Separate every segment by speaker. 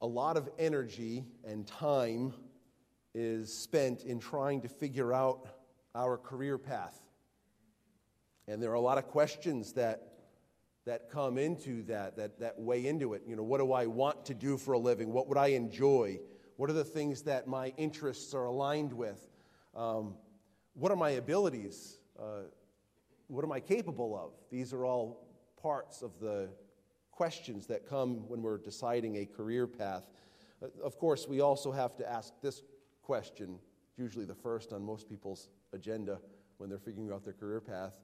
Speaker 1: a lot of energy and time is spent in trying to figure out our career path. And there are a lot of questions that, that come into that, that, that weigh into it. You know, what do I want to do for a living? What would I enjoy? What are the things that my interests are aligned with? Um, what are my abilities? Uh, what am I capable of? These are all parts of the questions that come when we're deciding a career path. Uh, of course, we also have to ask this question, usually the first on most people's agenda when they're figuring out their career path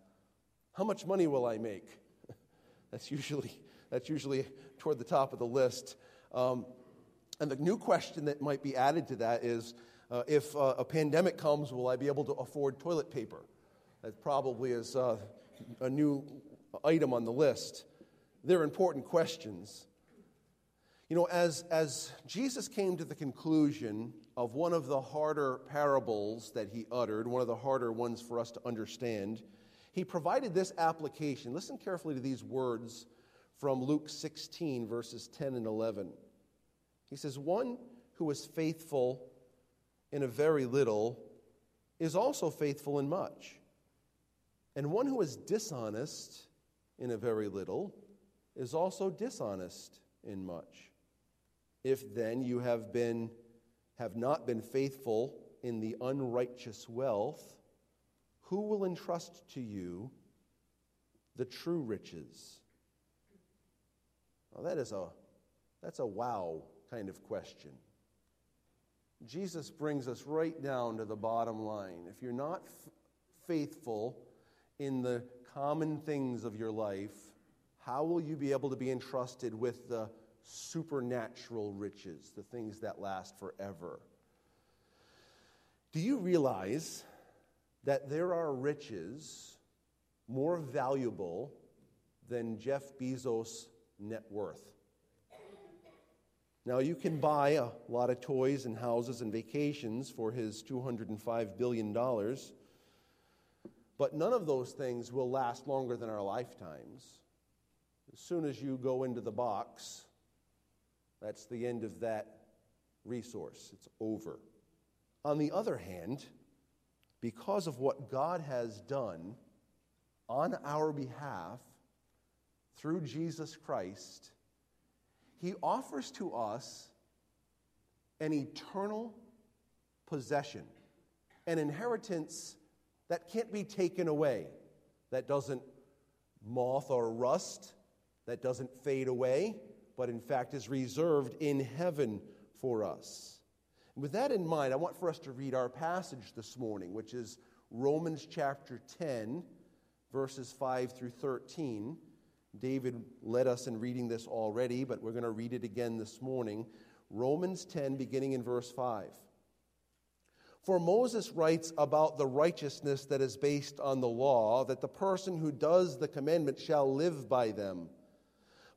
Speaker 1: How much money will I make? that's, usually, that's usually toward the top of the list. Um, and the new question that might be added to that is uh, if uh, a pandemic comes, will I be able to afford toilet paper? That probably is uh, a new item on the list. They're important questions. You know, as, as Jesus came to the conclusion of one of the harder parables that he uttered, one of the harder ones for us to understand, he provided this application. Listen carefully to these words from Luke 16, verses 10 and 11. He says, One who is faithful in a very little is also faithful in much. And one who is dishonest in a very little is also dishonest in much. If then you have been have not been faithful in the unrighteous wealth, who will entrust to you the true riches? Well, that is a that's a wow kind of question. Jesus brings us right down to the bottom line. If you're not f- faithful in the common things of your life, how will you be able to be entrusted with the supernatural riches, the things that last forever? Do you realize that there are riches more valuable than Jeff Bezos' net worth? Now, you can buy a lot of toys and houses and vacations for his $205 billion, but none of those things will last longer than our lifetimes. As soon as you go into the box, that's the end of that resource. It's over. On the other hand, because of what God has done on our behalf through Jesus Christ, He offers to us an eternal possession, an inheritance that can't be taken away, that doesn't moth or rust, that doesn't fade away, but in fact is reserved in heaven for us. And with that in mind, I want for us to read our passage this morning, which is Romans chapter 10, verses 5 through 13. David led us in reading this already, but we're going to read it again this morning. Romans 10, beginning in verse 5. For Moses writes about the righteousness that is based on the law, that the person who does the commandment shall live by them.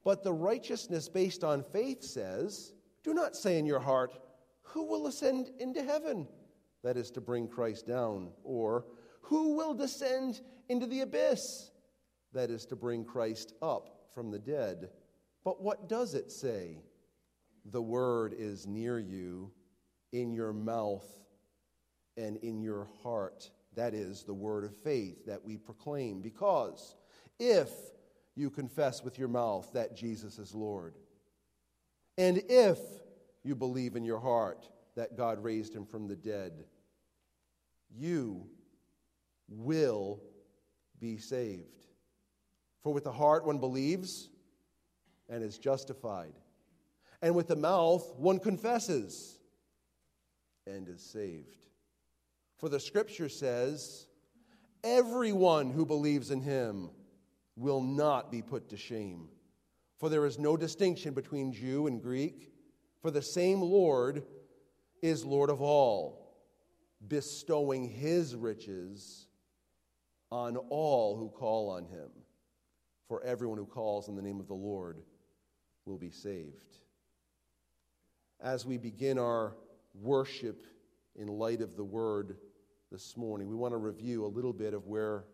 Speaker 1: But the righteousness based on faith says, Do not say in your heart, Who will ascend into heaven? That is to bring Christ down. Or, Who will descend into the abyss? That is to bring Christ up from the dead. But what does it say? The word is near you, in your mouth and in your heart. That is the word of faith that we proclaim. Because if you confess with your mouth that Jesus is Lord. And if you believe in your heart that God raised him from the dead, you will be saved. For with the heart one believes and is justified, and with the mouth one confesses and is saved. For the scripture says, Everyone who believes in him will not be put to shame. For there is no distinction between Jew and Greek, for the same Lord is Lord of all, bestowing his riches on all who call on him. For everyone who calls on the name of the Lord will be saved. As we begin our worship in light of the word this morning, we want to review a little bit of where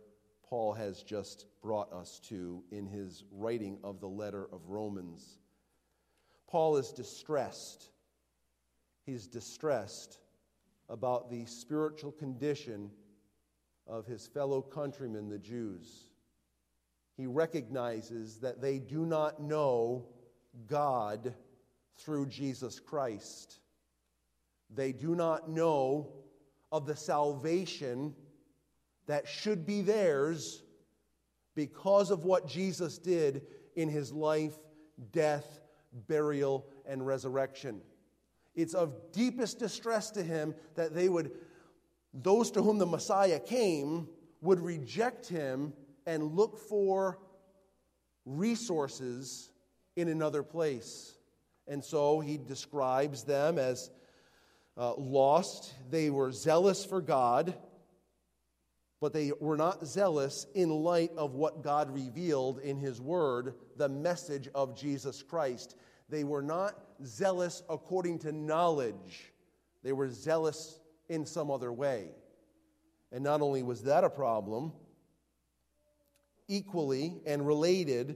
Speaker 1: Paul has just brought us to in his writing of the letter of Romans. Paul is distressed. He's distressed about the spiritual condition of his fellow countrymen, the Jews. He recognizes that they do not know God through Jesus Christ. They do not know of the salvation that should be theirs because of what Jesus did in his life, death, burial, and resurrection. It's of deepest distress to him that they would, those to whom the Messiah came, would reject him and look for resources in another place. And so he describes them as uh, lost. They were zealous for God, but they were not zealous in light of what God revealed in his word, the message of Jesus Christ. They were not zealous according to knowledge, they were zealous in some other way. And not only was that a problem, equally and related,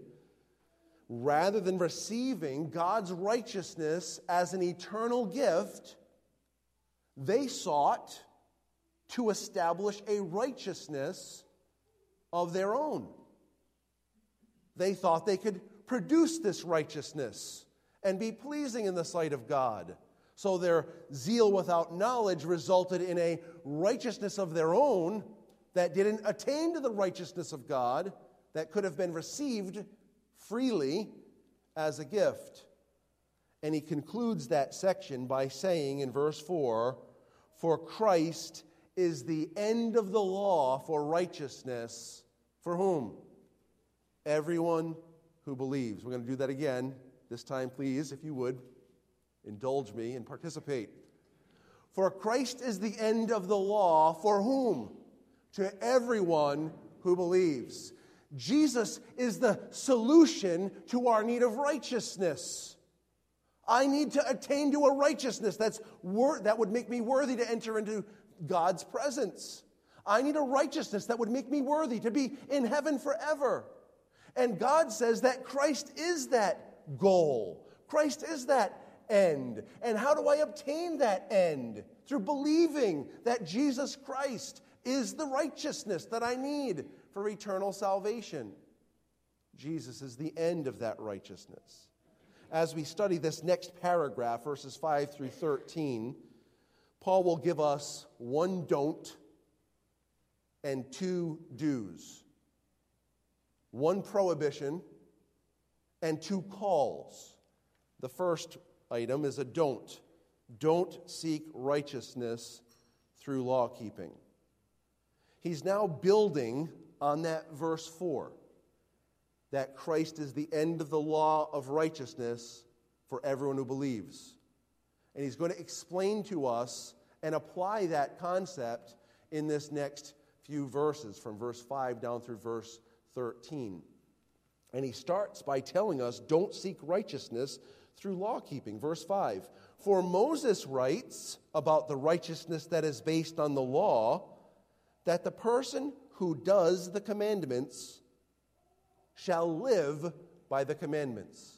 Speaker 1: rather than receiving God's righteousness as an eternal gift, they sought to establish a righteousness of their own. They thought they could produce this righteousness and be pleasing in the sight of God. So their zeal without knowledge resulted in a righteousness of their own that didn't attain to the righteousness of God that could have been received freely as a gift. And he concludes that section by saying in verse 4 For Christ is the end of the law for righteousness. For whom? Everyone who believes. We're going to do that again. This time, please, if you would, indulge me and participate. For Christ is the end of the law for whom? To everyone who believes. Jesus is the solution to our need of righteousness. I need to attain to a righteousness that's wor- that would make me worthy to enter into God's presence. I need a righteousness that would make me worthy to be in heaven forever. And God says that Christ is that goal. Christ is that end. And how do I obtain that end? Through believing that Jesus Christ is the righteousness that I need for eternal salvation. Jesus is the end of that righteousness. As we study this next paragraph, verses 5 through 13, Paul will give us one don't and two do's, one prohibition and two calls. The first item is a don't. Don't seek righteousness through law keeping. He's now building on that verse 4 that Christ is the end of the law of righteousness for everyone who believes. And he's going to explain to us and apply that concept in this next few verses, from verse 5 down through verse 13. And he starts by telling us don't seek righteousness through law keeping. Verse 5 For Moses writes about the righteousness that is based on the law that the person who does the commandments shall live by the commandments.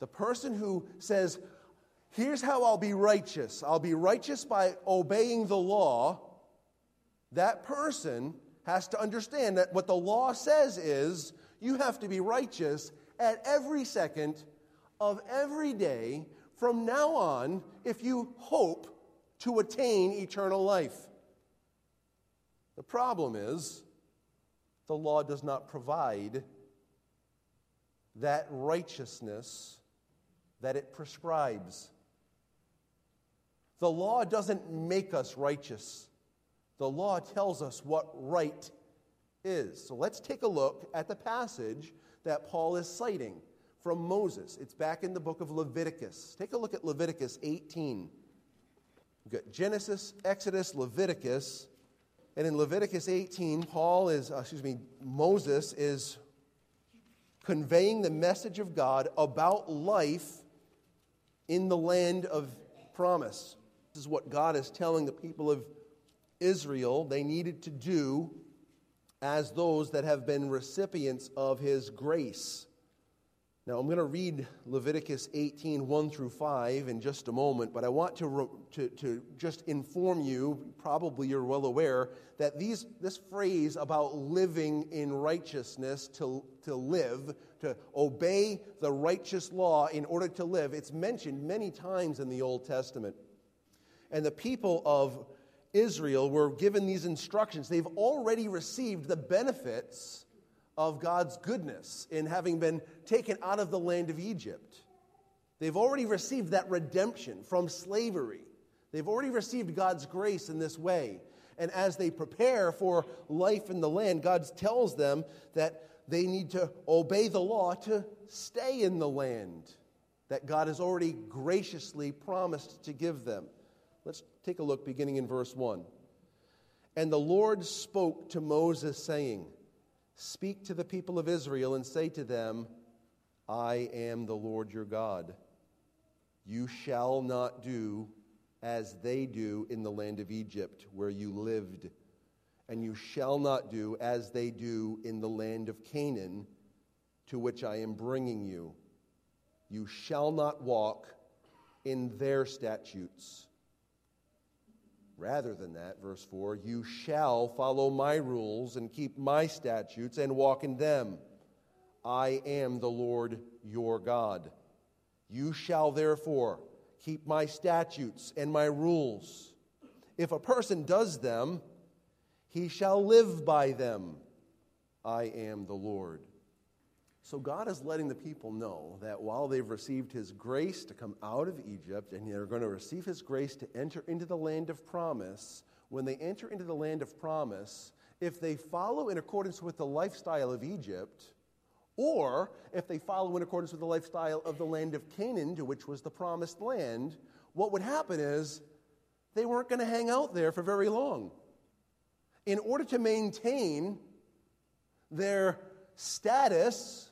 Speaker 1: The person who says, Here's how I'll be righteous I'll be righteous by obeying the law, that person has to understand that what the law says is you have to be righteous at every second of every day from now on if you hope to attain eternal life. The problem is, the law does not provide that righteousness that it prescribes. The law doesn't make us righteous. The law tells us what right is. So let's take a look at the passage that Paul is citing from Moses. It's back in the book of Leviticus. Take a look at Leviticus 18. We've got Genesis, Exodus, Leviticus. And in Leviticus 18, Paul is, uh, excuse me, Moses is conveying the message of God about life in the land of promise. This is what God is telling the people of Israel they needed to do as those that have been recipients of his grace. Now, I'm going to read Leviticus 18, 1 through 5 in just a moment, but I want to, to, to just inform you, probably you're well aware, that these, this phrase about living in righteousness to, to live, to obey the righteous law in order to live, it's mentioned many times in the Old Testament. And the people of Israel were given these instructions. They've already received the benefits of God's goodness in having been taken out of the land of Egypt. They've already received that redemption from slavery. They've already received God's grace in this way. And as they prepare for life in the land, God tells them that they need to obey the law to stay in the land that God has already graciously promised to give them. Let's take a look beginning in verse 1. And the Lord spoke to Moses, saying, Speak to the people of Israel and say to them, I am the Lord your God. You shall not do as they do in the land of Egypt, where you lived, and you shall not do as they do in the land of Canaan, to which I am bringing you. You shall not walk in their statutes Rather than that, verse 4, you shall follow my rules and keep my statutes and walk in them. I am the Lord your God. You shall therefore keep my statutes and my rules. If a person does them, he shall live by them. I am the Lord. So God is letting the people know that while they've received his grace to come out of Egypt and they're going to receive his grace to enter into the land of promise, when they enter into the land of promise, if they follow in accordance with the lifestyle of Egypt, or if they follow in accordance with the lifestyle of the land of Canaan, to which was the promised land, what would happen is they weren't going to hang out there for very long. In order to maintain their status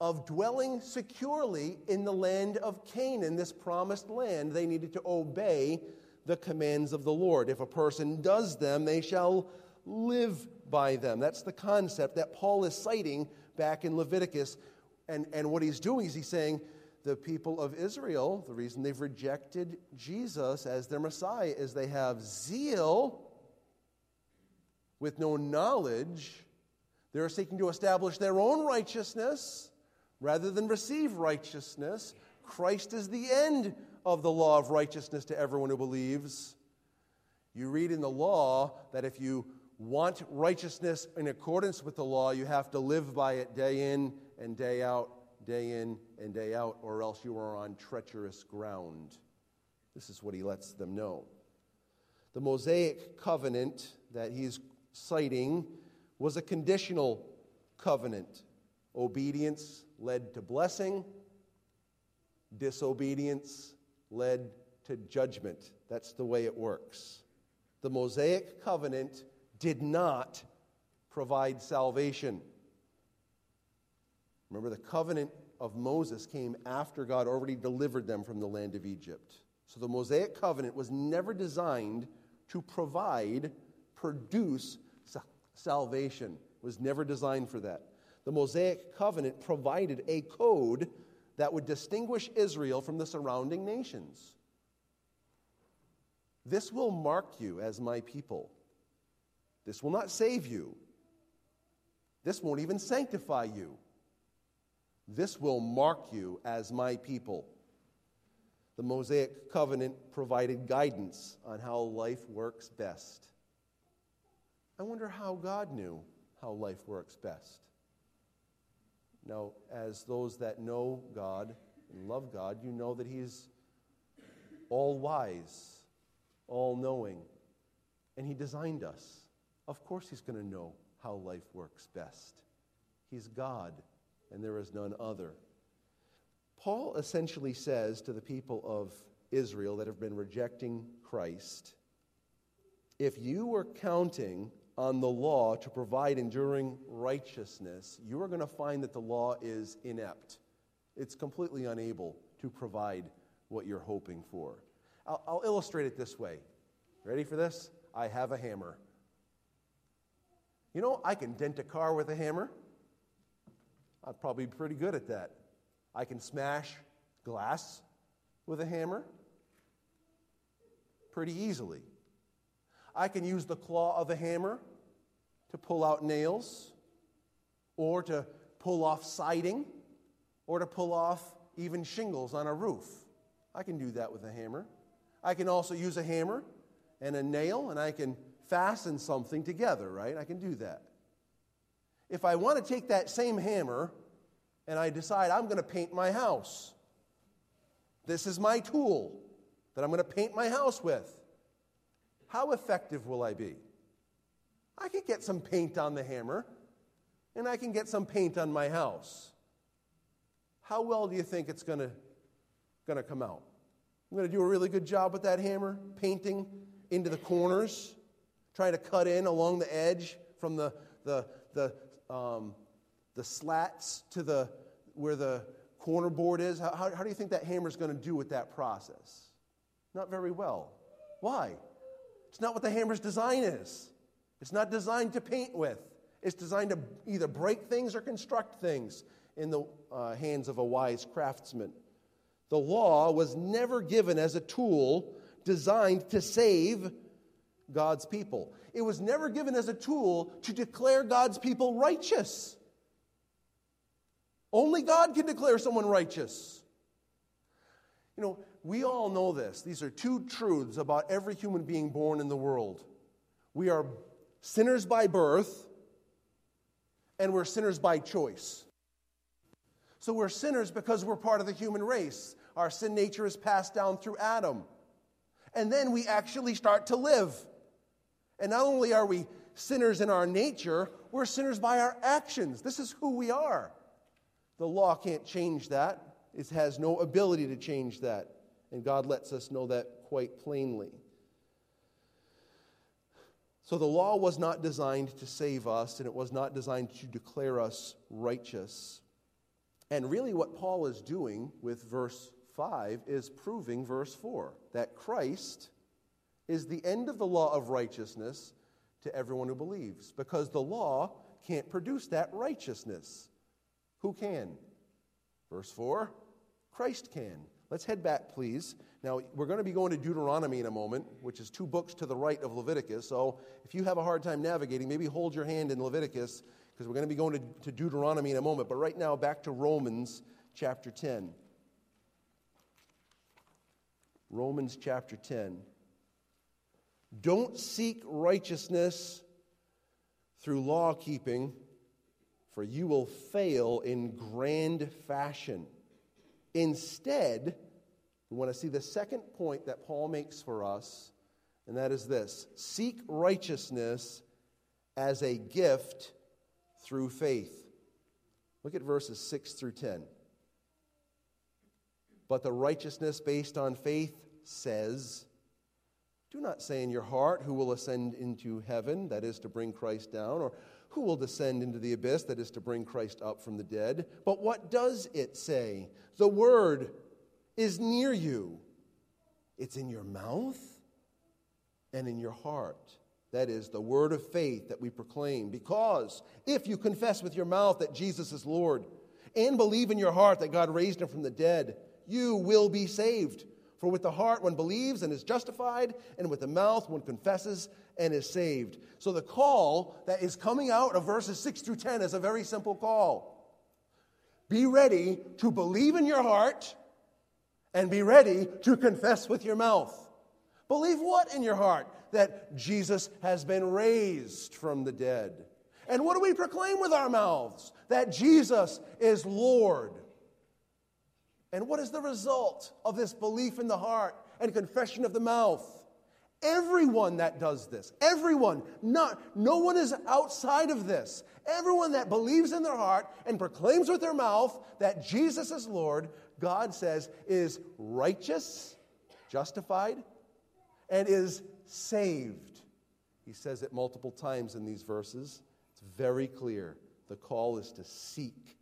Speaker 1: of dwelling securely in the land of Canaan, this promised land, they needed to obey the commands of the Lord. If a person does them, they shall live by them. That's the concept that Paul is citing back in Leviticus. And, and what he's doing is he's saying, the people of Israel, the reason they've rejected Jesus as their Messiah is they have zeal with no knowledge. They're seeking to establish their own righteousness rather than receive righteousness. Christ is the end of the law of righteousness to everyone who believes. You read in the law that if you want righteousness in accordance with the law, you have to live by it day in and day out, day in and day out, or else you are on treacherous ground. This is what he lets them know. The Mosaic covenant that he's citing was a conditional covenant. Obedience led to blessing, disobedience led to judgment. That's the way it works. The Mosaic covenant did not provide salvation. Remember, the covenant of Moses came after God already delivered them from the land of Egypt. So the Mosaic covenant was never designed to provide, produce salvation. It was never designed for that the Mosaic covenant provided a code that would distinguish Israel from the surrounding nations. This will mark you as my people. This will not save you. This won't even sanctify you. This will mark you as my people. The Mosaic covenant provided guidance on how life works best. I wonder how God knew how life works best. Now, as those that know God and love God, you know that He's all wise, all knowing, and He designed us. Of course, He's going to know how life works best. He's God, and there is none other. Paul essentially says to the people of Israel that have been rejecting Christ if you were counting on the law to provide enduring righteousness, you are going to find that the law is inept. It's completely unable to provide what you're hoping for. I'll, I'll illustrate it this way. Ready for this? I have a hammer. You know, I can dent a car with a hammer. I'd probably be pretty good at that. I can smash glass with a hammer pretty easily. I can use the claw of a hammer to pull out nails, or to pull off siding, or to pull off even shingles on a roof. I can do that with a hammer. I can also use a hammer and a nail, and I can fasten something together, right? I can do that. If I want to take that same hammer and I decide I'm going to paint my house, this is my tool that I'm going to paint my house with. How effective will I be? I can get some paint on the hammer and I can get some paint on my house. How well do you think it's going to come out? I'm going to do a really good job with that hammer, painting into the corners, trying to cut in along the edge from the, the, the, um, the slats to the, where the corner board is. How, how, how do you think that hammer is going to do with that process? Not very well. Why? It's not what the hammer's design is. It's not designed to paint with. It's designed to either break things or construct things in the uh, hands of a wise craftsman. The law was never given as a tool designed to save God's people. It was never given as a tool to declare God's people righteous. Only God can declare someone righteous. You know, we all know this. These are two truths about every human being born in the world. We are sinners by birth, and we're sinners by choice. So we're sinners because we're part of the human race. Our sin nature is passed down through Adam. And then we actually start to live. And not only are we sinners in our nature, we're sinners by our actions. This is who we are. The law can't change that, it has no ability to change that. And God lets us know that quite plainly. So the law was not designed to save us, and it was not designed to declare us righteous. And really, what Paul is doing with verse 5 is proving verse 4 that Christ is the end of the law of righteousness to everyone who believes, because the law can't produce that righteousness. Who can? Verse 4 Christ can. Let's head back, please. Now, we're going to be going to Deuteronomy in a moment, which is two books to the right of Leviticus. So, if you have a hard time navigating, maybe hold your hand in Leviticus, because we're going to be going to, to Deuteronomy in a moment. But right now, back to Romans chapter 10. Romans chapter 10. Don't seek righteousness through law keeping, for you will fail in grand fashion. Instead, we want to see the second point that Paul makes for us, and that is this seek righteousness as a gift through faith. Look at verses 6 through 10. But the righteousness based on faith says, Do not say in your heart, Who will ascend into heaven, that is to bring Christ down, or who will descend into the abyss, that is to bring Christ up from the dead? But what does it say? The word is near you, it's in your mouth and in your heart. That is the word of faith that we proclaim. Because if you confess with your mouth that Jesus is Lord and believe in your heart that God raised him from the dead, you will be saved. For with the heart one believes and is justified, and with the mouth one confesses and is saved. So the call that is coming out of verses 6 through 10 is a very simple call. Be ready to believe in your heart and be ready to confess with your mouth. Believe what in your heart? That Jesus has been raised from the dead. And what do we proclaim with our mouths? That Jesus is Lord. And what is the result of this belief in the heart and confession of the mouth? Everyone that does this, everyone, not, no one is outside of this. Everyone that believes in their heart and proclaims with their mouth that Jesus is Lord, God says is righteous, justified, and is saved. He says it multiple times in these verses. It's very clear. The call is to seek,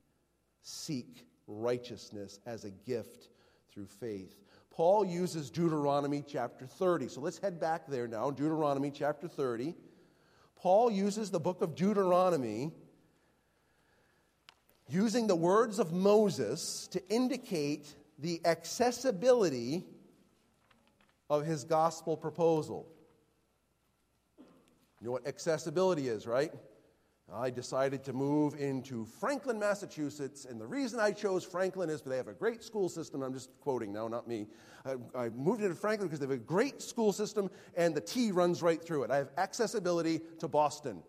Speaker 1: seek righteousness as a gift through faith. Paul uses Deuteronomy chapter 30. So let's head back there now. Deuteronomy chapter 30. Paul uses the book of Deuteronomy using the words of Moses to indicate the accessibility of his gospel proposal. You know what accessibility is, right? I decided to move into Franklin, Massachusetts, and the reason I chose Franklin is because they have a great school system. I'm just quoting now, not me. I, I, moved into Franklin because they have a great school system, and the T runs right through it. I have accessibility to Boston.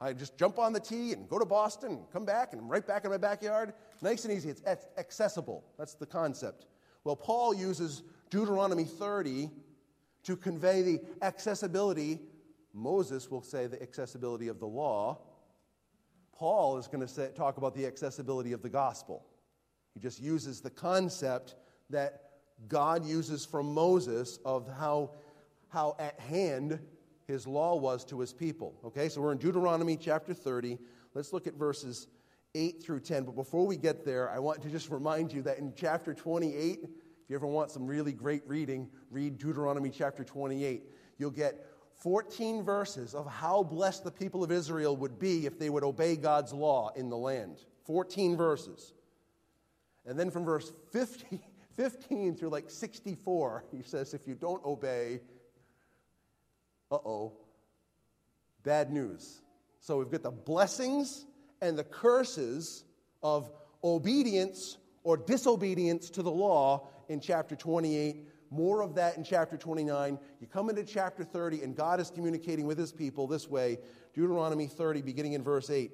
Speaker 1: I just jump on the T and go to Boston, come back, and I'm right back in my backyard. Nice and easy. It's accessible. That's the concept. Well, Paul uses Deuteronomy 30 to convey the accessibility. Moses will say the accessibility of the law Paul is going to talk about the accessibility of the gospel. He just uses the concept that God uses from Moses of how, how at hand his law was to his people. Okay, so we're in Deuteronomy chapter 30. Let's look at verses 8 through 10. But before we get there, I want to just remind you that in chapter 28, if you ever want some really great reading, read Deuteronomy chapter 28. You'll get 14 verses of how blessed the people of Israel would be if they would obey God's law in the land. 14 verses. And then from verse 50, 15 through like 64, he says, if you don't obey, uh oh, bad news. So we've got the blessings and the curses of obedience or disobedience to the law in chapter 28 more of that in chapter 29. You come into chapter 30, and God is communicating with his people this way Deuteronomy 30, beginning in verse 8.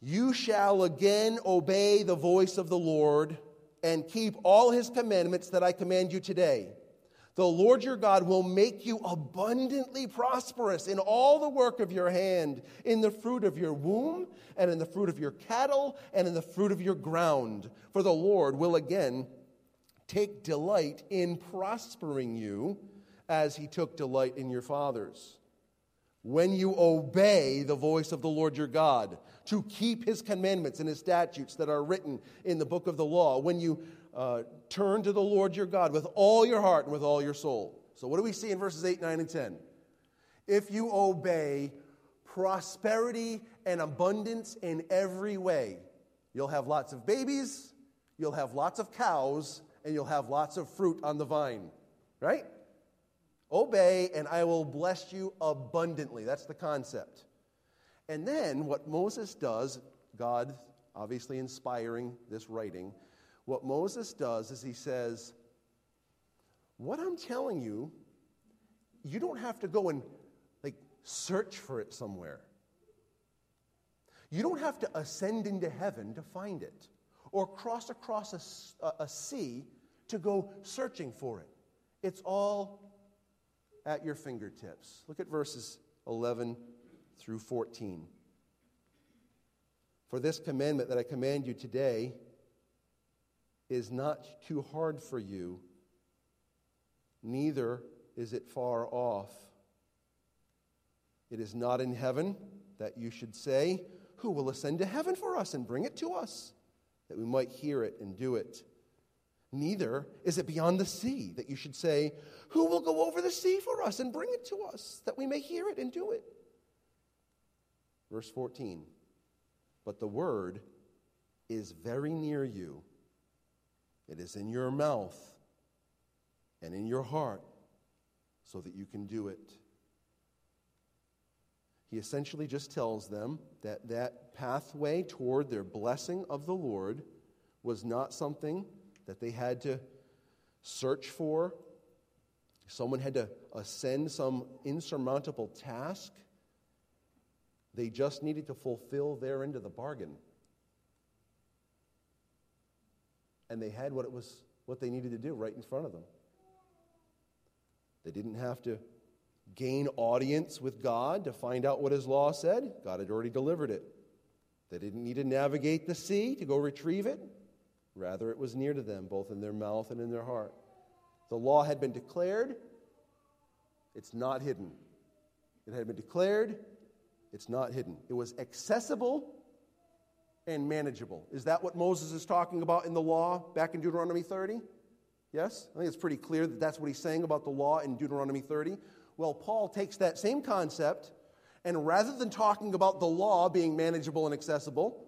Speaker 1: You shall again obey the voice of the Lord and keep all his commandments that I command you today. The Lord your God will make you abundantly prosperous in all the work of your hand, in the fruit of your womb, and in the fruit of your cattle, and in the fruit of your ground. For the Lord will again take delight in prospering you as he took delight in your fathers. When you obey the voice of the Lord your God, to keep his commandments and his statutes that are written in the book of the law, when you uh, turn to the Lord your God with all your heart and with all your soul. So, what do we see in verses 8, 9, and 10? If you obey prosperity and abundance in every way, you'll have lots of babies, you'll have lots of cows, and you'll have lots of fruit on the vine. Right? Obey, and I will bless you abundantly. That's the concept. And then what Moses does, God obviously inspiring this writing, what Moses does is he says, What I'm telling you, you don't have to go and like search for it somewhere. You don't have to ascend into heaven to find it or cross across a, a sea to go searching for it. It's all at your fingertips. Look at verses 11 through 14. For this commandment that I command you today is not too hard for you, neither is it far off. It is not in heaven that you should say, Who will ascend to heaven for us and bring it to us, that we might hear it and do it? Neither is it beyond the sea that you should say, Who will go over the sea for us and bring it to us, that we may hear it and do it? Verse 14 But the word is very near you, it is in your mouth and in your heart, so that you can do it. He essentially just tells them that that pathway toward their blessing of the Lord was not something that they had to search for. Someone had to ascend some insurmountable task. They just needed to fulfill their end of the bargain. And they had what it was what they needed to do right in front of them. They didn't have to gain audience with God to find out what his law said. God had already delivered it. They didn't need to navigate the sea to go retrieve it. Rather, it was near to them, both in their mouth and in their heart. The law had been declared, it's not hidden. It had been declared, it's not hidden. It was accessible and manageable. Is that what Moses is talking about in the law back in Deuteronomy 30? Yes? I think it's pretty clear that that's what he's saying about the law in Deuteronomy 30. Well, Paul takes that same concept, and rather than talking about the law being manageable and accessible,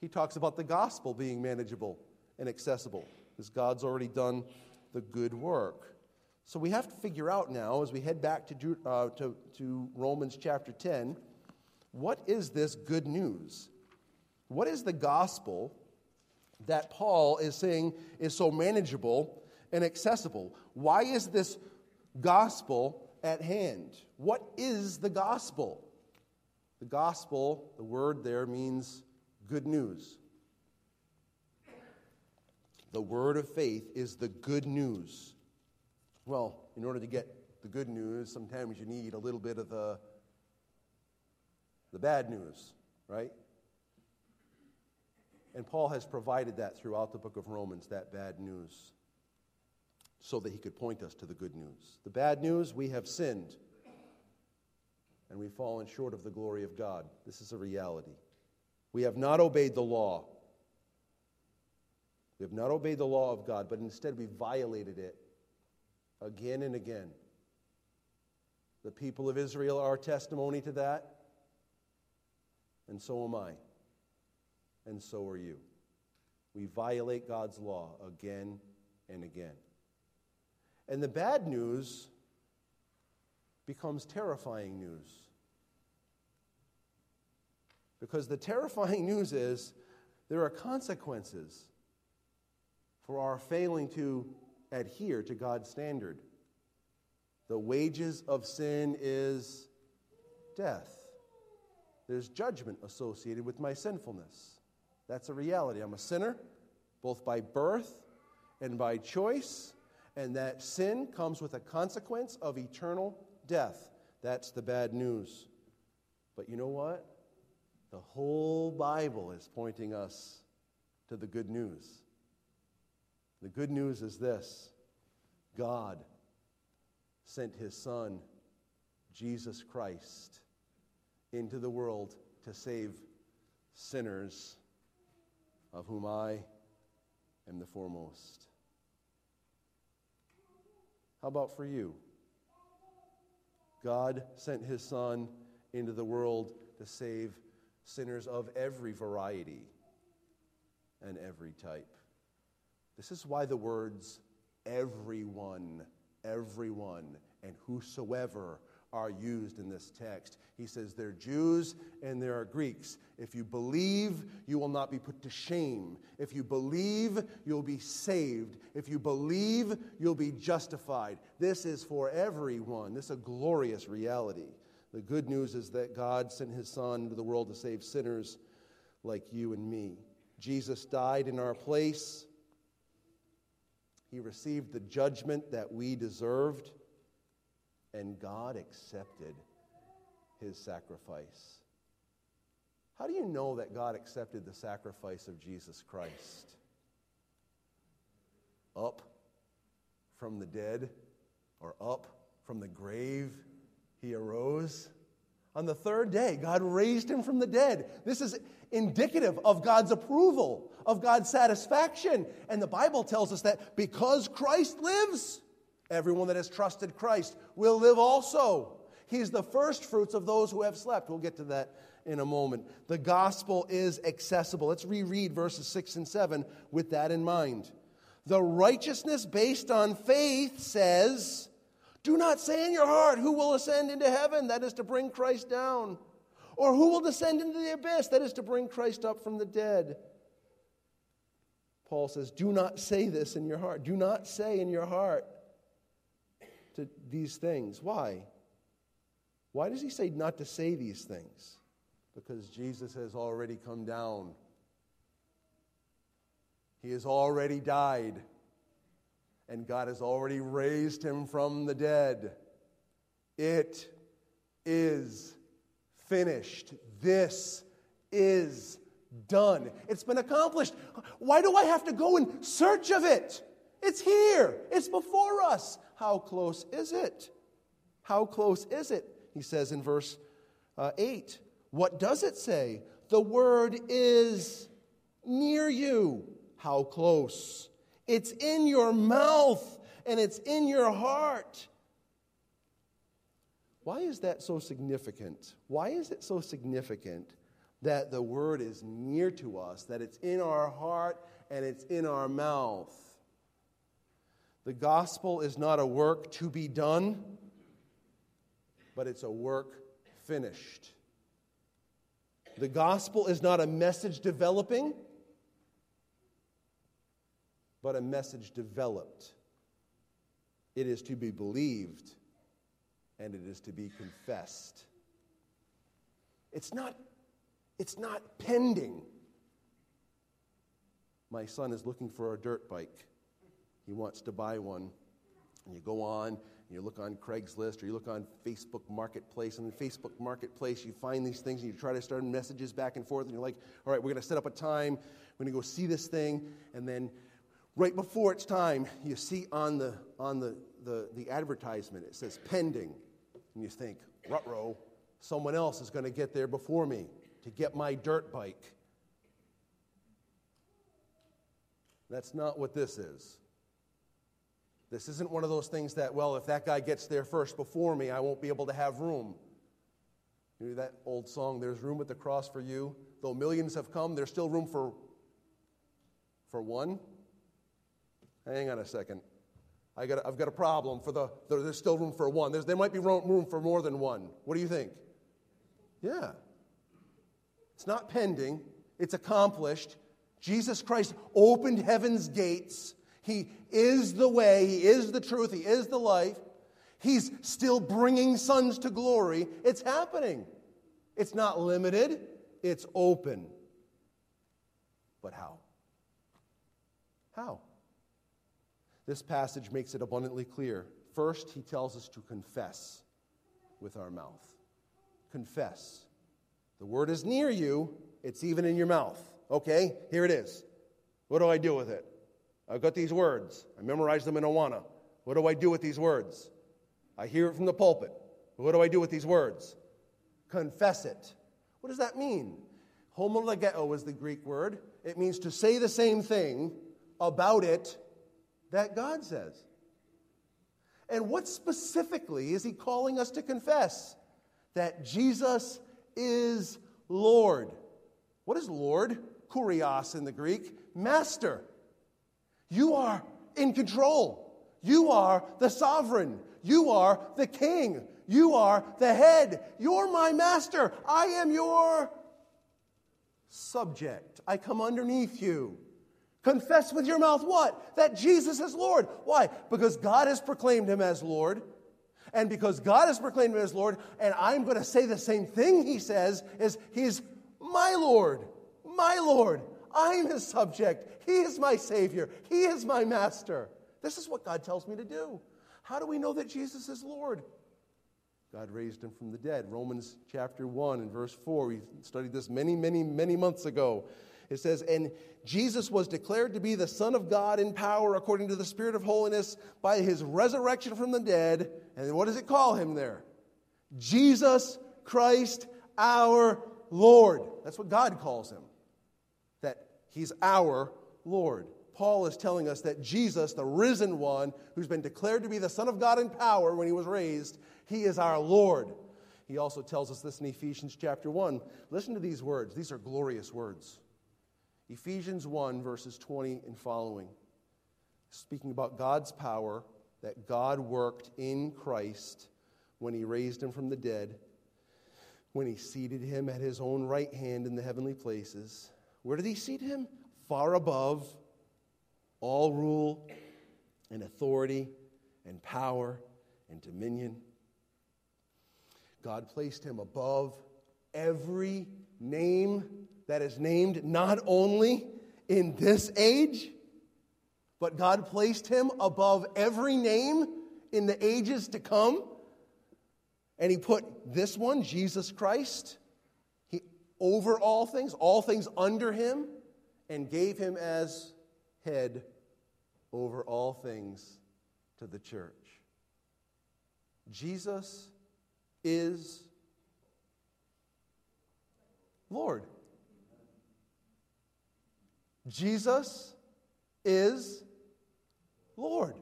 Speaker 1: he talks about the gospel being manageable and accessible because God's already done the good work. So we have to figure out now, as we head back to, uh, to, to Romans chapter 10, what is this good news? What is the gospel that Paul is saying is so manageable and accessible? Why is this gospel at hand? What is the gospel? The gospel, the word there means good news. The word of faith is the good news. Well, in order to get the good news, sometimes you need a little bit of the, the bad news, right? And Paul has provided that throughout the book of Romans, that bad news, so that he could point us to the good news. The bad news, we have sinned, and we've fallen short of the glory of God. This is a reality. We have not obeyed the law. We have not obeyed the law of God, but instead we violated it again and again. The people of Israel are testimony to that, and so am I, and so are you. We violate God's law again and again. And the bad news becomes terrifying news. Because the terrifying news is there are consequences for our failing to adhere to God's standard. The wages of sin is death. There's judgment associated with my sinfulness. That's a reality. I'm a sinner, both by birth and by choice, and that sin comes with a consequence of eternal death. That's the bad news. But you know what? The whole Bible is pointing us to the good news. The good news is this God sent his Son, Jesus Christ, into the world to save sinners, of whom I am the foremost. How about for you? God sent his Son into the world to save sinners of every variety and every type. This is why the words everyone, everyone, and whosoever are used in this text. He says there are Jews and there are Greeks. If you believe, you will not be put to shame. If you believe, you'll be saved. If you believe, you'll be justified. This is for everyone. This is a glorious reality. The good news is that God sent his Son into the world to save sinners like you and me. Jesus died in our place. He received the judgment that we deserved, and God accepted his sacrifice. How do you know that God accepted the sacrifice of Jesus Christ? Up from the dead or up from the grave he arose. On the third day, God raised him from the dead. This is indicative of God's approval, of God's satisfaction. And the Bible tells us that because Christ lives, everyone that has trusted Christ will live also. He's the first fruits of those who have slept. We'll get to that in a moment. The gospel is accessible. Let's reread verses 6 and 7 with that in mind. The righteousness based on faith says, do not say in your heart, Who will ascend into heaven? That is to bring Christ down. Or who will descend into the abyss? That is to bring Christ up from the dead. Paul says, Do not say this in your heart. Do not say in your heart to these things. Why? Why does he say not to say these things? Because Jesus has already come down. He has already died and God has already raised him from the dead. It is finished. This is done. It's been accomplished. Why do I have to go in search of it? It's here, it's before us. How close is it? How close is it? He says in verse uh, 8. What does it say? The word is near you. How close? It's in your mouth and it's in your heart. Why is that so significant? Why is it so significant that the word is near to us, that it's in our heart and it's in our mouth. The gospel is not a work to be done, but it's a work finished. The gospel is not a message developing, but a message developed. It is to be believed and it is to be confessed. It's not, it's not pending. My son is looking for a dirt bike. He wants to buy one. And you go on, and you look on Craigslist or you look on Facebook Marketplace. And in Facebook Marketplace, you find these things and you try to start messages back and forth. And you're like, all right, we're going to set up a time. We're going to go see this thing. And then right before it's time, you see on the, on the, the, the advertisement, it says pending. And you think, row, someone else is going to get there before me to get my dirt bike. That's not what this is. This isn't one of those things that, well, if that guy gets there first before me, I won't be able to have room. You know that old song, There's Room at the Cross for You? Though millions have come, there's still room for, for one? Hang on a second. I got, I've got a problem for the, there's still room for one. There's, there might be room for more than one. What do you think? Yeah. It's not pending, it's accomplished. Jesus Christ opened heaven's gates. He is the way, He is the truth, He is the life. He's still bringing sons to glory. It's happening. It's not limited, it's open. But how? How? This passage makes it abundantly clear. First, he tells us to confess with our mouth. Confess. The word is near you, it's even in your mouth. Okay, here it is. What do I do with it? I've got these words. I memorized them in Awana. What do I do with these words? I hear it from the pulpit. What do I do with these words? Confess it. What does that mean? Homologeo is the Greek word. It means to say the same thing about it that God says. And what specifically is he calling us to confess? That Jesus is Lord. What is Lord? Kurios in the Greek, master. You are in control. You are the sovereign. You are the king. You are the head. You're my master. I am your subject. I come underneath you. Confess with your mouth what? That Jesus is Lord. Why? Because God has proclaimed him as Lord. And because God has proclaimed him as Lord, and I'm going to say the same thing he says, is he's my Lord, my Lord. I'm his subject. He is my Savior. He is my Master. This is what God tells me to do. How do we know that Jesus is Lord? God raised him from the dead. Romans chapter 1 and verse 4. We studied this many, many, many months ago. It says, And Jesus was declared to be the Son of God in power according to the Spirit of holiness by his resurrection from the dead. And what does it call him there? Jesus Christ our Lord. That's what God calls him. He's our Lord. Paul is telling us that Jesus, the risen one, who's been declared to be the Son of God in power when he was raised, he is our Lord. He also tells us this in Ephesians chapter 1. Listen to these words, these are glorious words. Ephesians 1, verses 20 and following, speaking about God's power that God worked in Christ when he raised him from the dead, when he seated him at his own right hand in the heavenly places. Where did he seat him? Far above all rule and authority and power and dominion. God placed him above every name that is named not only in this age, but God placed him above every name in the ages to come. And he put this one, Jesus Christ, over all things, all things under him, and gave him as head over all things to the church. Jesus is Lord. Jesus is Lord.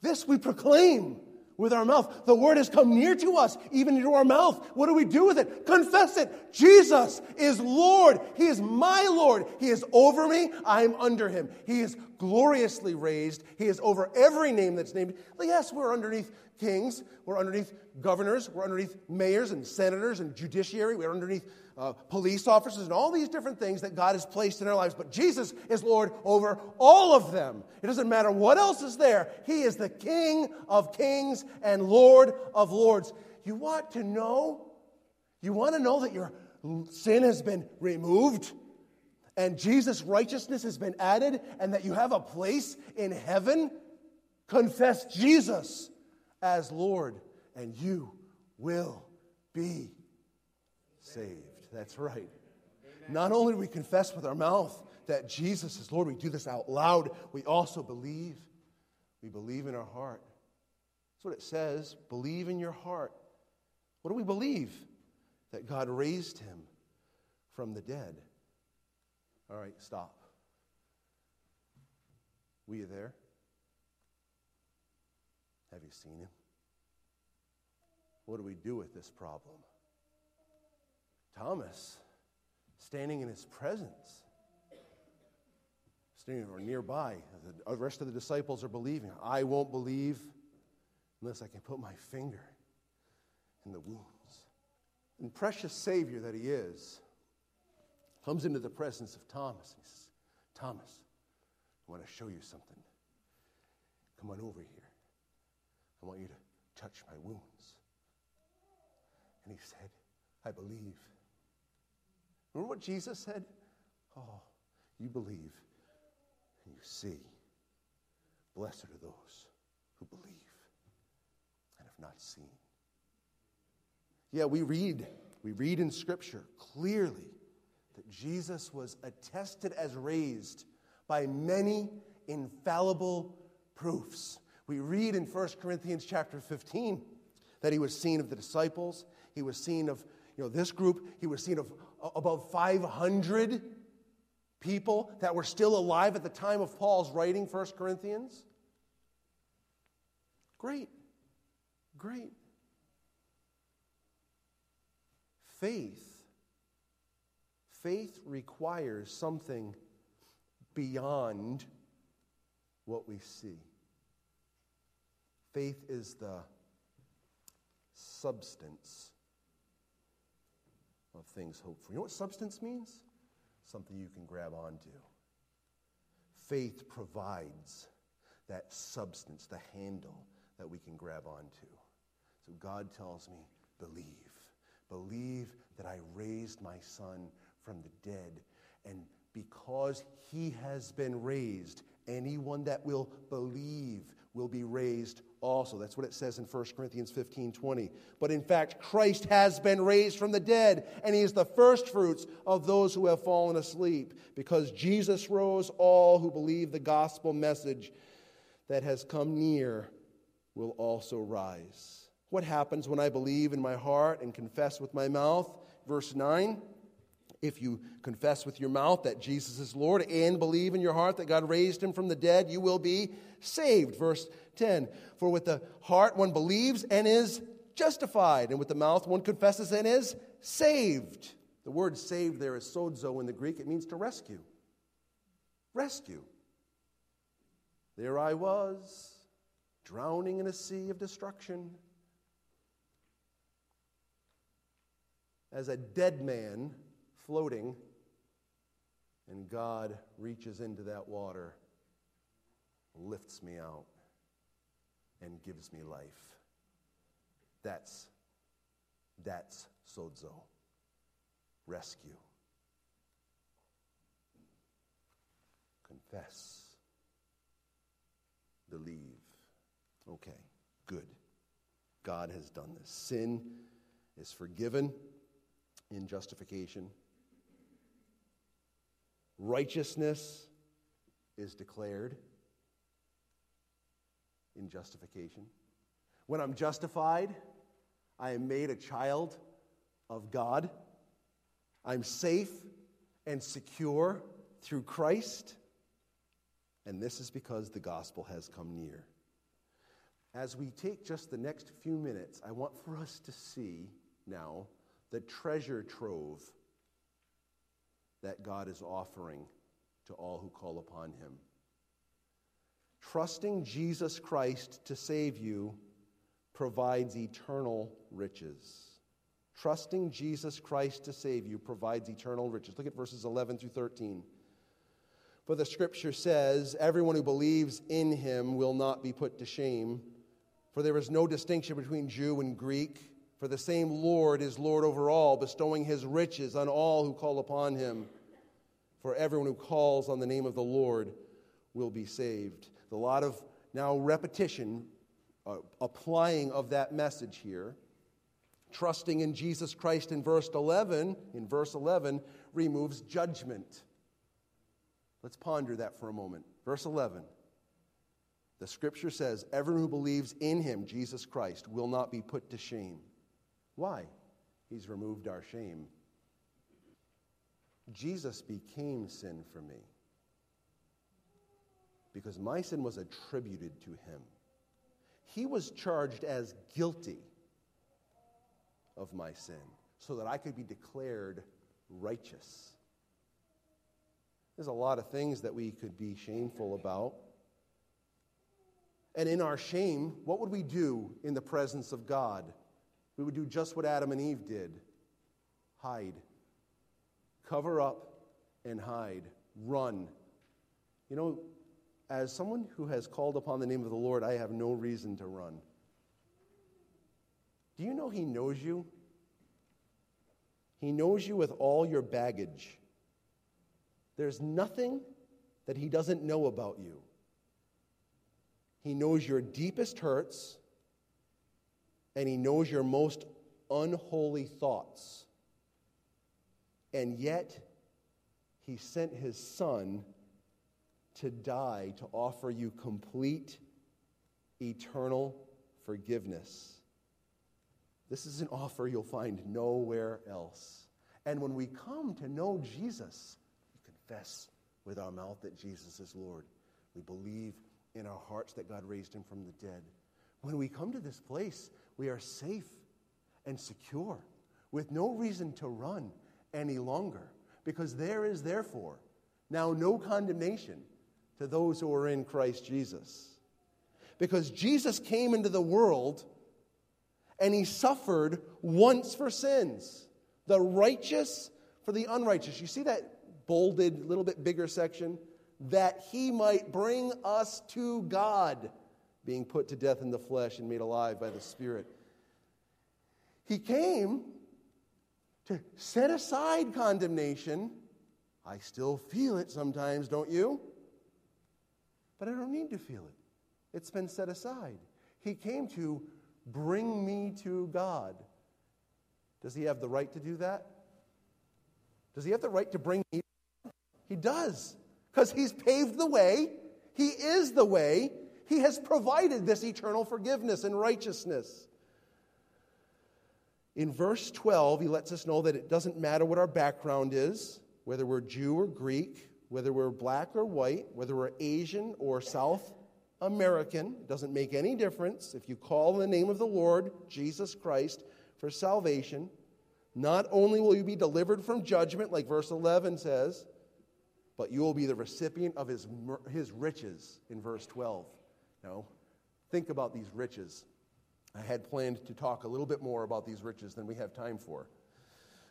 Speaker 1: This we proclaim with our mouth. The word has come near to us, even into our mouth. What do we do with it? Confess it. Jesus is Lord. He is my Lord. He is over me. I am under him. He is gloriously raised. He is over every name that's named. Yes, we're underneath kings. We're underneath governors. We're underneath mayors and senators and judiciary. We're underneath uh, police officers and all these different things that God has placed in our lives. But Jesus is Lord over all of them. It doesn't matter what else is there. He is the King of kings and Lord of lords. You want to know? You want to know that your sin has been removed? and Jesus' righteousness has been added, and that you have a place in heaven, confess Jesus as Lord, and you will be saved. That's right. Not only do we confess with our mouth that Jesus is Lord, we do this out loud, we also believe. We believe in our heart. That's what it says. Believe in your heart. What do we believe? That God raised him from the dead. All right, stop. Were you there? Have you seen him? What do we do with this problem? Thomas, standing in his presence, standing or nearby, the rest of the disciples are believing. I won't believe unless I can put my finger in the wounds. And precious Savior that he is, comes into the presence of Thomas and he says, Thomas, I want to show you something. Come on over here. I want you to touch my wounds. And he said, I believe. Remember what Jesus said? Oh, you believe and you see. Blessed are those who believe and have not seen. Yeah, we read, we read in Scripture clearly that Jesus was attested as raised by many infallible proofs. We read in 1 Corinthians chapter 15 that he was seen of the disciples, he was seen of you know, this group, he was seen of uh, above 500 people that were still alive at the time of Paul's writing 1 Corinthians. Great. Great. Faith faith requires something beyond what we see. Faith is the substance of things hoped for. You know what substance means? Something you can grab onto. Faith provides that substance, the handle that we can grab onto. So God tells me, believe. Believe that I raised my son from the dead. And because he has been raised, anyone that will believe will be raised also. That's what it says in 1 Corinthians 15 20. But in fact, Christ has been raised from the dead, and he is the firstfruits of those who have fallen asleep. Because Jesus rose, all who believe the gospel message that has come near will also rise. What happens when I believe in my heart and confess with my mouth? Verse 9. If you confess with your mouth that Jesus is Lord and believe in your heart that God raised him from the dead, you will be saved. Verse 10 For with the heart one believes and is justified, and with the mouth one confesses and is saved. The word saved there is sozo in the Greek, it means to rescue. Rescue. There I was, drowning in a sea of destruction. As a dead man floating, and God reaches into that water, lifts me out, and gives me life. That's that's sozo. Rescue. Confess. Believe. Okay, good. God has done this. Sin is forgiven in justification. Righteousness is declared in justification. When I'm justified, I am made a child of God. I'm safe and secure through Christ. And this is because the gospel has come near. as we take just the next few minutes, I want for us to see now the treasure trove that God is offering to all who call upon him. Trusting Jesus Christ to save you provides eternal riches. Trusting Jesus Christ to save you provides eternal riches. Look at verses 11 through 13. For the scripture says, Everyone who believes in him will not be put to shame. For there is no distinction between Jew and Greek, for the same Lord is Lord over all, bestowing his riches on all who call upon him. For everyone who calls on the name of the Lord will be saved. A lot of now repetition, uh, applying of that message here. Trusting in Jesus Christ in verse 11, in verse 11, removes judgment. Let's ponder that for a moment. Verse 11. The scripture says, Everyone who believes in him, Jesus Christ, will not be put to shame. Why? He's removed our shame. Jesus became sin for me because my sin was attributed to him. He was charged as guilty of my sin so that I could be declared righteous. There's a lot of things that we could be shameful about. And in our shame, what would we do in the presence of God? We would do just what Adam and Eve did hide, cover up, and hide, run. You know, as someone who has called upon the name of the Lord, I have no reason to run. Do you know He knows you? He knows you with all your baggage. There's nothing that He doesn't know about you. He knows your deepest hurts, and He knows your most unholy thoughts. And yet, He sent His Son to die to offer you complete, eternal forgiveness. This is an offer you'll find nowhere else. And when we come to know Jesus, we confess with our mouth that Jesus is Lord. We believe in our hearts that God raised him from the dead. When we come to this place, we are safe and secure with no reason to run any longer because there is, therefore, now no condemnation to those who are in Christ Jesus. Because Jesus came into the world and he suffered once for sins, the righteous for the unrighteous. You see that bolded, little bit bigger section? That he might bring us to God, being put to death in the flesh and made alive by the Spirit. He came to set aside condemnation. I still feel it sometimes, don't you? But I don't need to feel it. It's been set aside. He came to bring me to God. Does he have the right to do that? Does he have the right to bring me? He does, because he's paved the way. He is the way. He has provided this eternal forgiveness and righteousness. In verse 12, he lets us know that it doesn't matter what our background is, whether we're Jew or Greek, whether we're black or white, whether we're Asian or South American, it doesn't make any difference. If you call the name of the Lord, Jesus Christ, for salvation, not only will you be delivered from judgment, like verse 11 says, but you will be the recipient of his, his riches in verse 12. Now, think about these riches. I had planned to talk a little bit more about these riches than we have time for.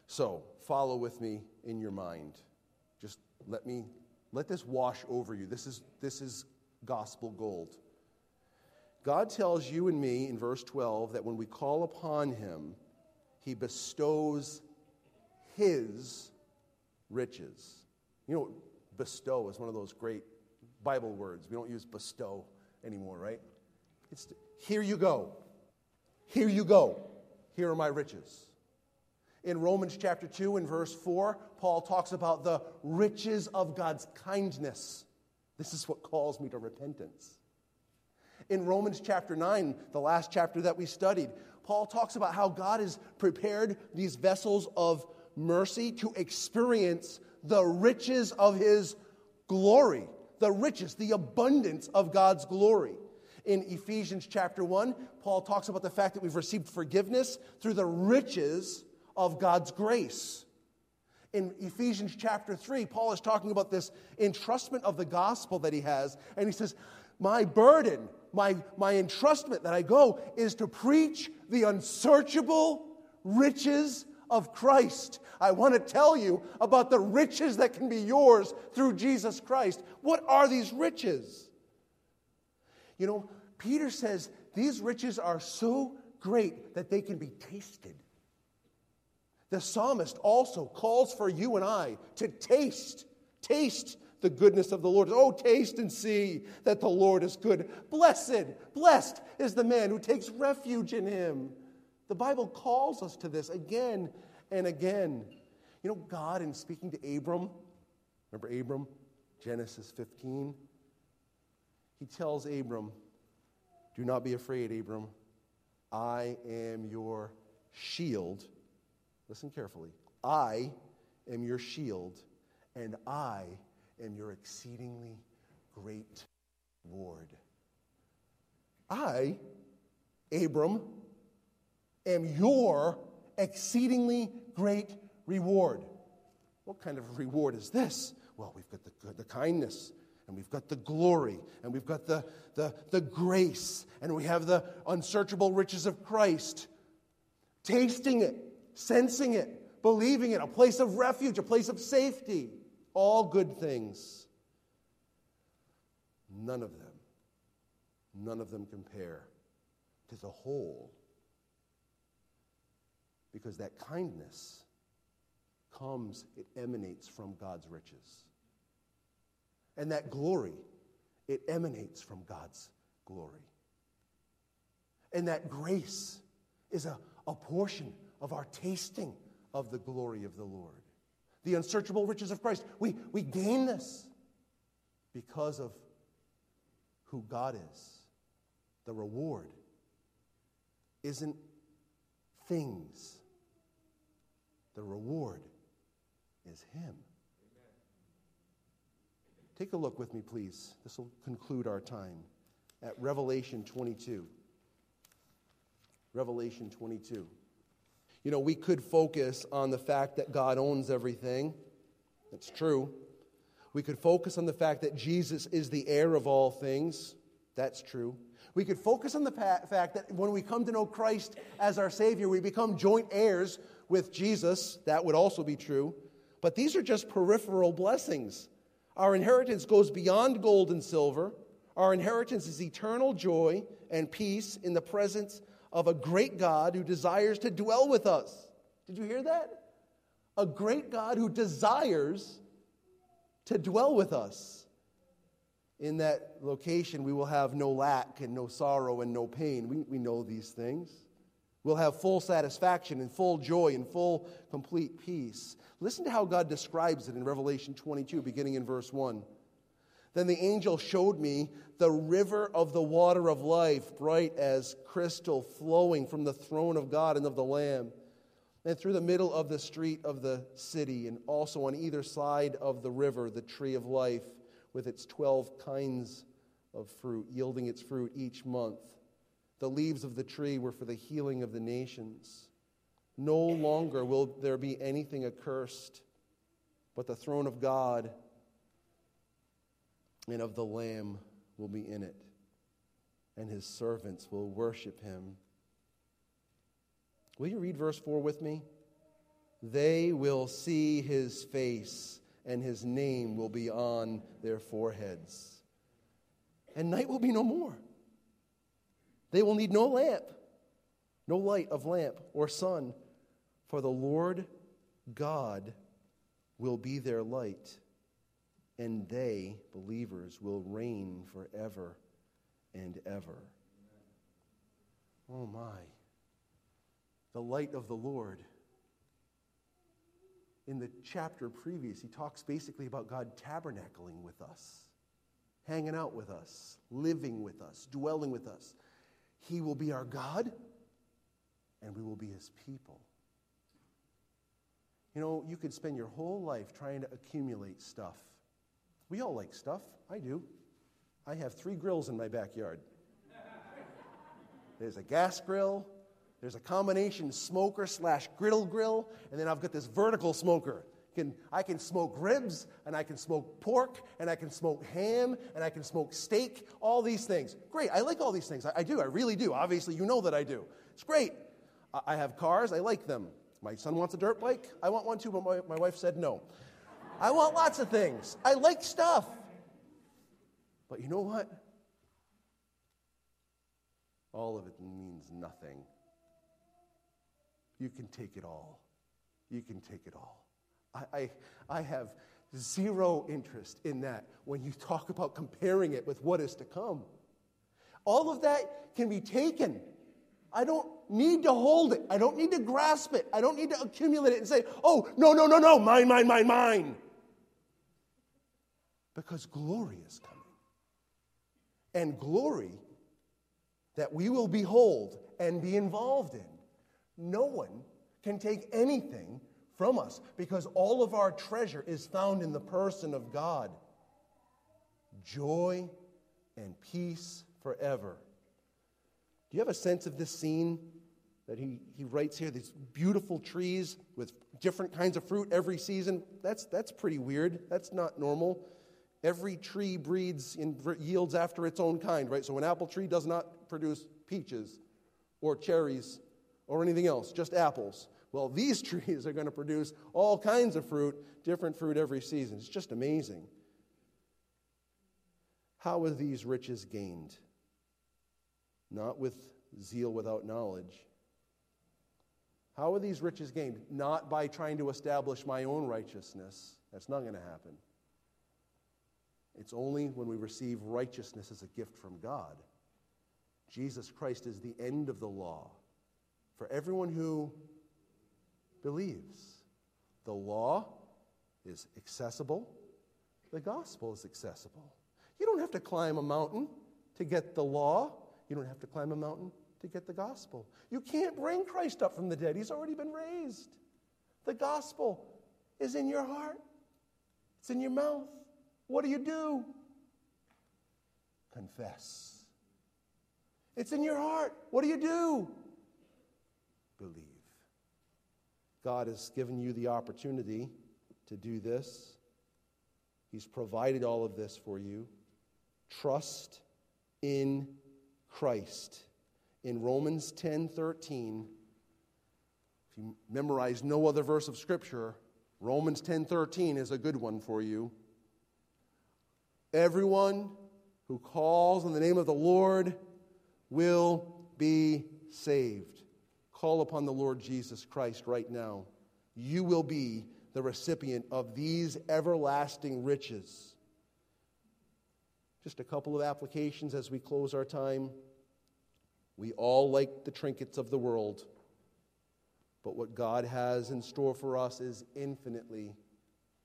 Speaker 1: So, follow with me in your mind. Just let me let this wash over you. This is this is gospel gold. God tells you and me in verse 12 that when we call upon him, he bestows his riches. You know, bestow is one of those great Bible words. We don't use bestow anymore, right? It's here you go. Here you go. Here are my riches. In Romans chapter 2 and verse 4, Paul talks about the riches of God's kindness. This is what calls me to repentance. In Romans chapter 9, the last chapter that we studied, Paul talks about how God has prepared these vessels of mercy to experience the riches of his glory, the riches, the abundance of God's glory. In Ephesians chapter 1, Paul talks about the fact that we've received forgiveness through the riches of God's grace. In Ephesians chapter 3, Paul is talking about this entrustment of the gospel that he has, and he says, My burden, my, my entrustment that I go is to preach the unsearchable riches of Christ. I want to tell you about the riches that can be yours through Jesus Christ. What are these riches? You know, Peter says these riches are so great that they can be tasted. The psalmist also calls for you and I to taste, taste the goodness of the Lord. Oh, taste and see that the Lord is good. Blessed, blessed is the man who takes refuge in him. The Bible calls us to this again and again. You know, God, in speaking to Abram, remember Abram, Genesis 15? He tells Abram, Do not be afraid, Abram. I am your shield. Listen carefully. I am your shield, and I am your exceedingly great reward. I, Abram, am your exceedingly great reward. What kind of reward is this? Well, we've got the, the kindness, and we've got the glory, and we've got the, the, the grace, and we have the unsearchable riches of Christ. Tasting it, sensing it, believing it, a place of refuge, a place of safety. All good things. None of them, none of them compare to the whole because that kindness comes, it emanates from God's riches. And that glory, it emanates from God's glory. And that grace is a, a portion of our tasting of the glory of the Lord. The unsearchable riches of Christ. We, we gain this because of who God is. The reward isn't things, the reward is Him. Take a look with me, please. This will conclude our time at Revelation 22. Revelation 22. You know, we could focus on the fact that God owns everything. That's true. We could focus on the fact that Jesus is the heir of all things. That's true. We could focus on the fact that when we come to know Christ as our Savior, we become joint heirs with Jesus. That would also be true. But these are just peripheral blessings. Our inheritance goes beyond gold and silver. Our inheritance is eternal joy and peace in the presence of a great God who desires to dwell with us. Did you hear that? A great God who desires to dwell with us. In that location, we will have no lack and no sorrow and no pain. We, we know these things. We'll have full satisfaction and full joy and full complete peace. Listen to how God describes it in Revelation 22, beginning in verse 1. Then the angel showed me the river of the water of life, bright as crystal, flowing from the throne of God and of the Lamb, and through the middle of the street of the city, and also on either side of the river, the tree of life, with its 12 kinds of fruit, yielding its fruit each month. The leaves of the tree were for the healing of the nations. No longer will there be anything accursed, but the throne of God and of the Lamb will be in it, and his servants will worship him. Will you read verse 4 with me? They will see his face, and his name will be on their foreheads. And night will be no more. They will need no lamp, no light of lamp or sun, for the Lord God will be their light, and they, believers, will reign forever and ever. Oh my. The light of the Lord. In the chapter previous, he talks basically about God tabernacling with us, hanging out with us, living with us, dwelling with us. He will be our God, and we will be his people. You know, you could spend your whole life trying to accumulate stuff. We all like stuff. I do. I have three grills in my backyard. there's a gas grill, there's a combination smoker slash griddle grill, and then I've got this vertical smoker. Can, I can smoke ribs, and I can smoke pork, and I can smoke ham, and I can smoke steak, all these things. Great, I like all these things. I, I do, I really do. Obviously, you know that I do. It's great. I, I have cars, I like them. My son wants a dirt bike. I want one too, but my, my wife said no. I want lots of things. I like stuff. But you know what? All of it means nothing. You can take it all. You can take it all. I, I, have zero interest in that when you talk about comparing it with what is to come. All of that can be taken. I don't need to hold it. I don't need to grasp it. I don't need to accumulate it and say, oh, no, no, no, no, mine, mine, mine, mine. Because glory is coming. And glory that we will behold and be involved in. No one can take anything from us because all of our treasure is found in the person of God. Joy and peace forever. Do you have a sense of this scene that he, he writes here? These beautiful trees with different kinds of fruit every season. That's, that's pretty weird. That's not normal. Every tree breeds and yields after its own kind, right? So an apple tree does not produce peaches or cherries or anything else, just apples. Well, these trees are going to produce all kinds of fruit, different fruit every season. It's just amazing. How are these riches gained? Not with zeal without knowledge. How are these riches gained? Not by trying to establish my own righteousness. That's not going to happen. It's only when we receive righteousness as a gift from God. Jesus Christ is the end of the law for everyone who believes. The law is accessible, the gospel is accessible. You don't have to climb a mountain to get the law, you don't have to climb a mountain to get the gospel. You can't bring Christ up from the dead, he's already been raised. The gospel is in your heart, it's in your mouth. What do you do? Confess. It's in your heart. What do you do? Believe. God has given you the opportunity to do this. He's provided all of this for you. Trust in Christ. In Romans 10 13, if you memorize no other verse of Scripture, Romans 10 13 is a good one for you. Everyone who calls on the name of the Lord will be saved. Call upon the Lord Jesus Christ right now. You will be the recipient of these everlasting riches. Just a couple of applications as we close our time. We all like the trinkets of the world, but what God has in store for us is infinitely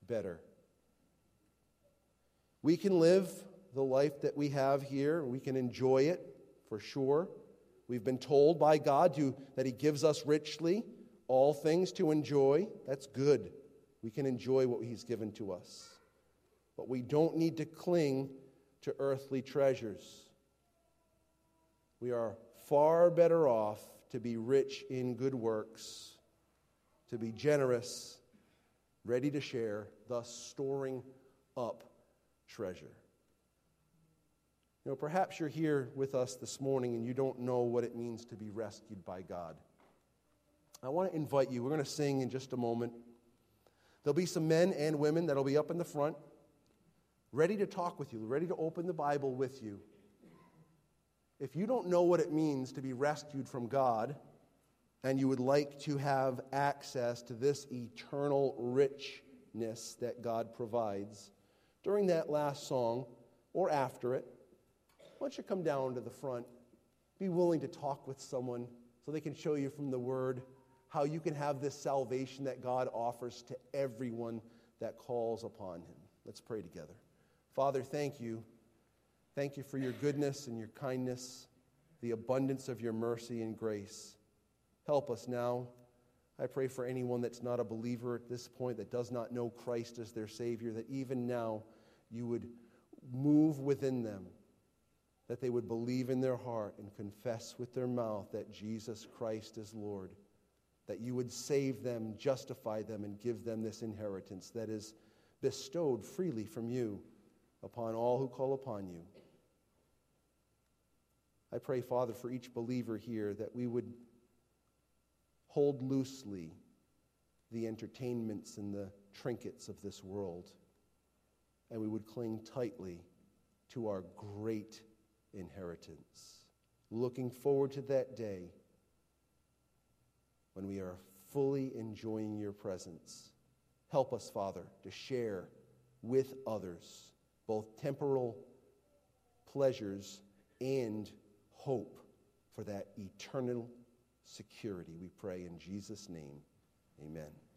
Speaker 1: better. We can live the life that we have here, we can enjoy it for sure. We've been told by God to, that He gives us richly all things to enjoy. That's good. We can enjoy what He's given to us. But we don't need to cling to earthly treasures. We are far better off to be rich in good works, to be generous, ready to share, thus storing up treasure. Know, perhaps you're here with us this morning and you don't know what it means to be rescued by God. I want to invite you. We're going to sing in just a moment. There'll be some men and women that'll be up in the front, ready to talk with you, ready to open the Bible with you. If you don't know what it means to be rescued from God, and you would like to have access to this eternal richness that God provides, during that last song or after it, why don't you come down to the front? Be willing to talk with someone so they can show you from the Word how you can have this salvation that God offers to everyone that calls upon Him. Let's pray together. Father, thank you. Thank you for your goodness and your kindness, the abundance of your mercy and grace. Help us now. I pray for anyone that's not a believer at this point, that does not know Christ as their Savior, that even now you would move within them that they would believe in their heart and confess with their mouth that Jesus Christ is Lord, that you would save them, justify them, and give them this inheritance that is bestowed freely from you upon all who call upon you. I pray, Father, for each believer here that we would hold loosely the entertainments and the trinkets of this world, and we would cling tightly to our great inheritance. Looking forward to that day when we are fully enjoying your presence. Help us, Father, to share with others both temporal pleasures and hope for that eternal security. We pray in Jesus' name. Amen.